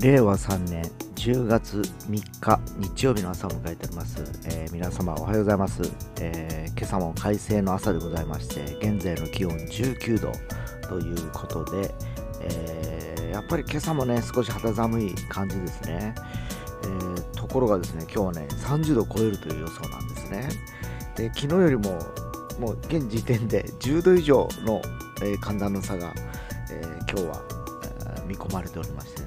令和3年10月3日日曜日の朝を迎えております、えー皆様おはようございます、えー今朝も快晴の朝でございまして現在の気温19度ということで、えーやっぱり今朝もね少し肌寒い感じですね、えーところがですね今日はね30度超えるという予想なんですね。で昨日よりももう現時点で10度以上の、えー寒暖の差が、えー今日は、えー見込まれておりまして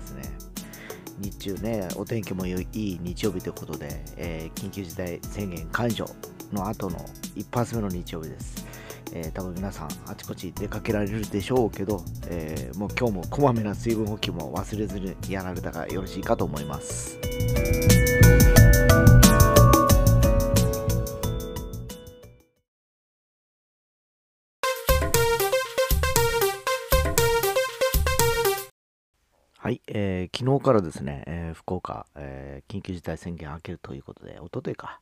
日中ねお天気もいい日曜日ということで、えー緊急事態宣言解除の後の一発目の日曜日です、えー多分皆さんあちこち出かけられるでしょうけど、えーもう今日もこまめな水分補給も忘れずにやられたらよろしいかと思います。はい、えー昨日からですね、えー福岡、えー緊急事態宣言明けるということで、おとといか、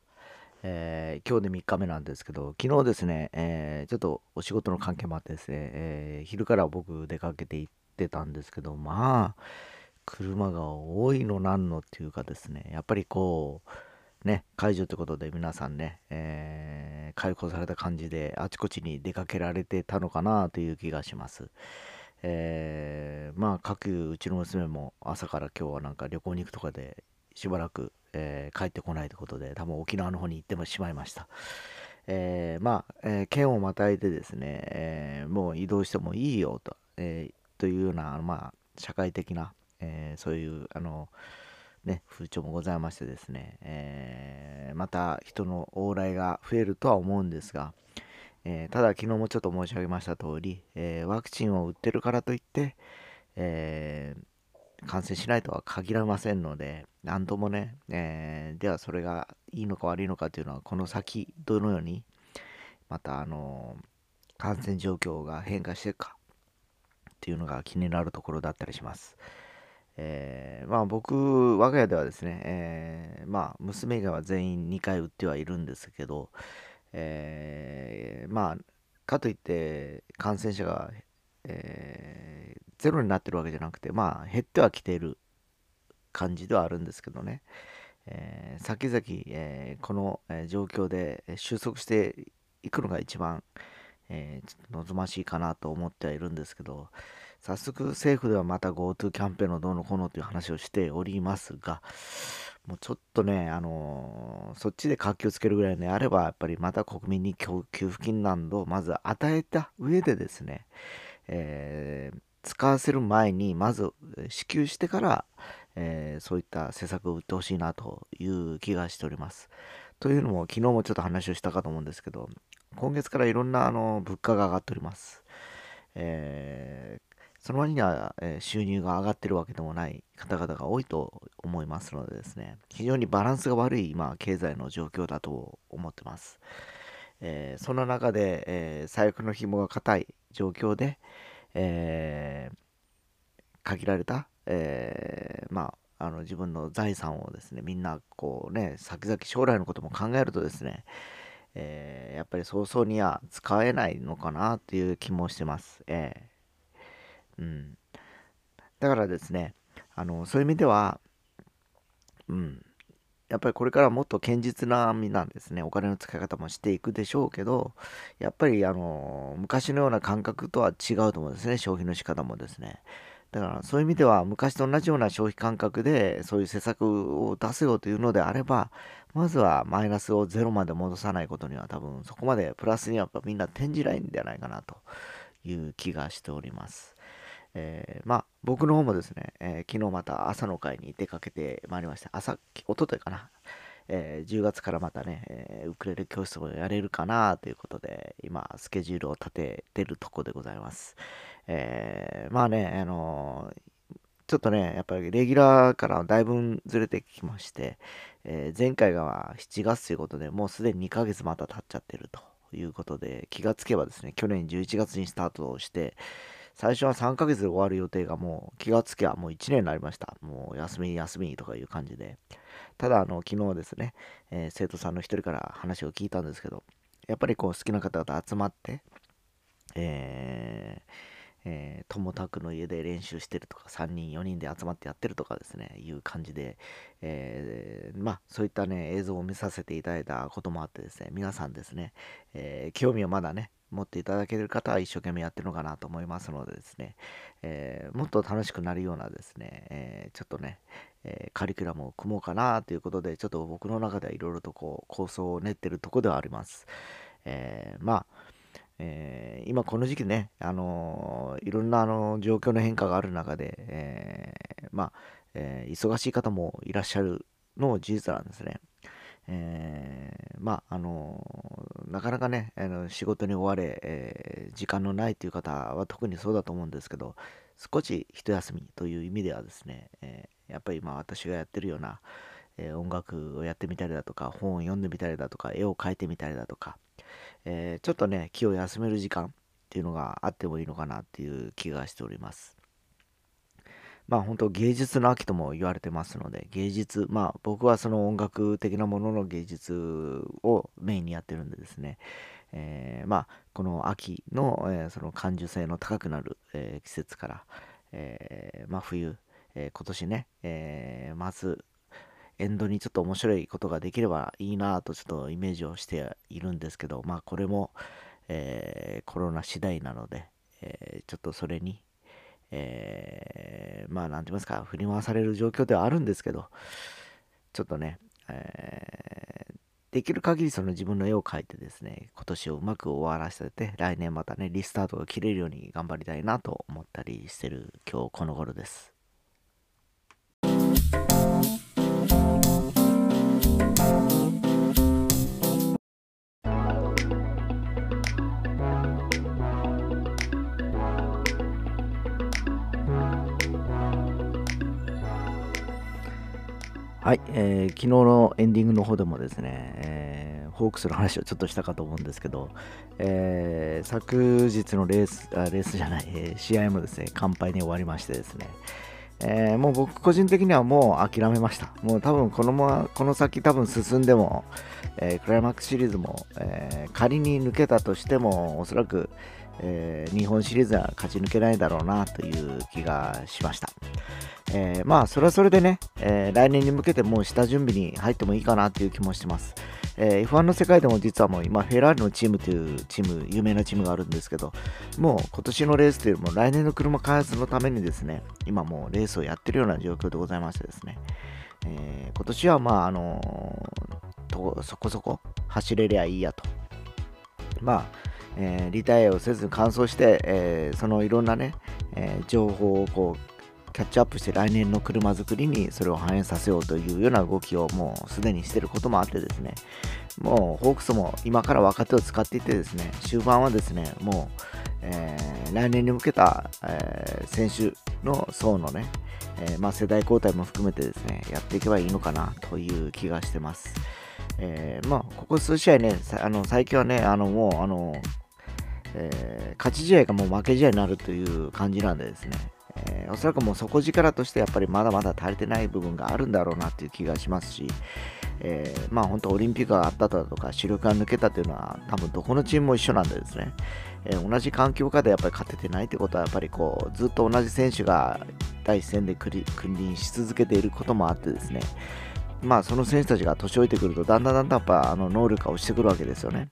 えー今日で3日目なんですけど、昨日ですね、えーちょっとお仕事の関係もあってですね、えー昼から僕出かけて行ってたんですけど、まあ、車が多いのなんのっていうかですね、やっぱりこう、ね、解除ということで皆さんね、えー解放された感じであちこちに出かけられてたのかなという気がします。えーまあ各うちの娘も朝から今日はなんか旅行に行くとかでしばらく、えー帰ってこないということで多分沖縄の方に行ってもしまいました、えーまあ、えー県をまたいでですね、えーもう移動してもいいよと,、えーというような、まあ、社会的な、えーそういうあのね、風潮もございましてですね、えーまた人の往来が増えるとは思うんですが、えーただ昨日もちょっと申し上げました通り、えーワクチンを打ってるからといって、えー感染しないとは限らませんので、なんともね、えではそれがいいのか悪いのかというのは、この先どのように、またあの感染状況が変化していくかっていうのが気になるところだったりします。えーまあ僕、我が家ではですね、えーまあ娘以外は全員2回打ってはいるんですけど、えーまあ、かといって感染者が、えーゼロになってるわけじゃなくて、まあ減ってはきている感じではあるんですけどね、えー先々、えーこの、状況で収束していくのが一番、えー望ましいかなと思ってはいるんですけど、早速政府ではまた GoTo キャンペーンのどうのこうのという話をしておりますが、もうちょっとね、あのーそっちで活気をつけるぐらいであれば、やっぱりまた国民に給付金などをまず与えた上でですね、えー使わせる前にまず支給してから、えーそういった施策を打ってほしいなという気がしております。というのも、昨日もちょっと話をしたかと思うんですけど、今月からいろんなあの物価が上がっております。えーその割には、え収入が上がってるわけでもない方々が多いと思いますのでですね、非常にバランスが悪い今、経済の状況だと思ってます。えーその中で、えー財布の紐が固い状況で、えー限られた、えーまあ、あの自分の財産をですね、みんなこうね、先々将来のことも考えるとですね、えーやっぱり早々には使えないのかなっていう気もしてます。えーうん。だからですね、あの、そういう意味では、うん、やっぱりこれからもっと堅実な身なんですね。お金の使い方もしていくでしょうけど、やっぱりあの、昔のような感覚とは違うと思うんですね。消費の仕方もですね。だからそういう意味では昔と同じような消費感覚でそういう施策を出せようというのであれば、まずはマイナスをゼロまで戻さないことには多分そこまでプラスにはやっぱみんな転じないんじゃないかなという気がしております。えーまあ僕の方もですね、えー昨日また朝の会に出かけてまいりました。朝、おとといかな。えー10月からまたね、えウクレレ教室をやれるかなということで、今、スケジュールを立ててるとこでございます。えまあね、あのちょっとね、やっぱりレギュラーからだいぶずれてきまして、え前回が7月ということで、もうすでに2ヶ月また経っちゃってるということで、気がつけばですね、去年11月にスタートして、最初は3ヶ月で終わる予定がもう気がつけばもう1年になりました。もう休み休みとかいう感じで。ただ、あの、昨日ですね、えー生徒さんの一人から話を聞いたんですけど、やっぱりこう好きな方々集まって、えーえー、友拓の家で練習してるとか、3人、4人で集まってやってるとかですね、いう感じで、えー、まあ、そういったね、映像を見させていただいたこともあってですね、皆さんですね、えー、興味をまだね、持っていただける方は一生懸命やってるのかなと思いますのでですね、えー、もっと楽しくなるようなですね、えー、ちょっとね、えー、カリキュラムを組もうかなということで、ちょっと僕の中ではいろいろとこう構想を練ってるとこではあります。えまあ、え今この時期ね、あのいろんなあの状況の変化がある中で、えまあ、え忙しい方もいらっしゃるのも事実なんですね。えー、まああのなかなかねあの仕事に追われ、えー、時間のないという方は特にそうだと思うんですけど少し一休みという意味ではですね、えー、やっぱり今私がやってるような、え音楽をやってみたりだとか本を読んでみたりだとか絵を描いてみたりだとか、えちょっとね気を休める時間っていうのがあってもいいのかなっていう気がしております。まあ本当芸術の秋とも言われてますので、芸術、まあ僕はその音楽的なものの芸術をメインにやってるんでですね、えー、まあこの秋の,、えー、その感受性の高くなる、えー、季節から、えまあ冬、え今年ね、えまずエンドにちょっと面白いことができればいいなとちょっとイメージをしているんですけど、まあこれも、えコロナ次第なので、えちょっとそれに、えー、まあ、何て言いますか、振り回される状況ではあるんですけど、ちょっとね、えー、できる限りその自分の絵を描いてですね、今年をうまく終わらせて、来年またね、リスタートが切れるように頑張りたいなと思ったりしてる今日この頃です。はい、えー、昨日のエンディングの方でもですね、えー、ホークスの話をちょっとしたかと思うんですけど、えー、昨日のレース、あレースじゃない、えー、試合もですね、完敗に終わりましてですね、えー、もう僕個人的にはもう諦めました。もう多分このまま、この先多分進んでも、えー、クライマックスシリーズも、えー、仮に抜けたとしても、おそらく、え日本シリーズは勝ち抜けないだろうなという気がしました。えー、まあ、それはそれでね、えー、来年に向けてもう下準備に入ってもいいかなという気もしてます。えー、F1 の世界でも実はもう今、フェラーリのチームというチーム、有名なチームがあるんですけど、もう今年のレースというよりも来年の車開発のためにですね、今もうレースをやってるような状況でございましてですね、えー、今年はまあ、あのー、そこそこ走れりゃいいやと。まあ、えー、リタイアをせずに完走して、えー、そのいろんなね、えー、情報をこうキャッチアップして来年の車作りにそれを反映させようというような動きをもうすでにしてることもあってですね、もうホークスも今から若手を使っていってですね、終盤はですね、もう、えー、来年に向けた、えー、選手の層のね、えー、まあ、世代交代も含めてですね、やっていけばいいのかなという気がしてます。えまあ、ここ数試合ね、あの最近はね、あのもう、あの、え勝ち試合がもう負け試合になるという感じなんでですね、えー、おそらくもう底力としてやっぱりまだまだ足りてない部分があるんだろうなっていう気がしますし、えー、まあ本当オリンピックがあっただとか主力が抜けたというのは多分どこのチームも一緒なんでですね、えー、同じ環境下でやっぱり勝ててないってことはやっぱりこうずっと同じ選手が第一線で君臨し続けていることもあってですね。まあその選手たちが年老いてくるとだんだんだんだんやっぱあの能力が落ちてくるわけですよね。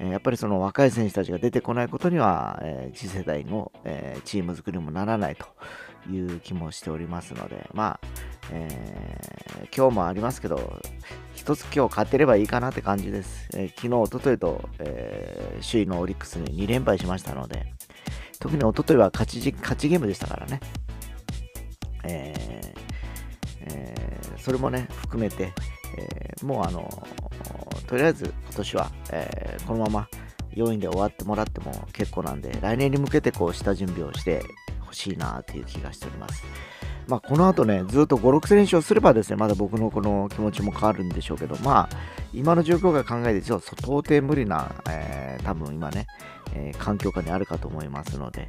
えやっぱりその若い選手たちが出てこないことには、え次世代の、えチーム作りもならないという気もしておりますので、まあ、えー、今日もありますけど、一つ今日勝てればいいかなって感じです。えー、昨日、おとといと、えー、首位のオリックスに2連敗しましたので、特におとといは勝ち勝ちゲームでしたからね。ええー、それもね、含めて、えもうあのとりあえず今年は、えー、このまま4位で終わってもらっても結構なんで、来年に向けてこう下準備をしてほしいなという気がしております。まあ、この後ね、ずっと5、6連勝すればですね、まだ僕のこの気持ちも変わるんでしょうけど、まあ、今の状況が考えて、ちょっと到底無理な、えー、多分今ね、えー、環境下にあるかと思いますので、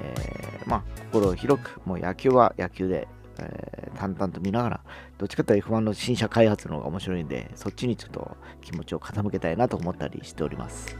えー、まあ、心を広く、もう野球は野球で、えー、淡々と見ながら、どっちかというと F1 の新車開発の方が面白いんで、そっちにちょっと気持ちを傾けたいなと思ったりしております。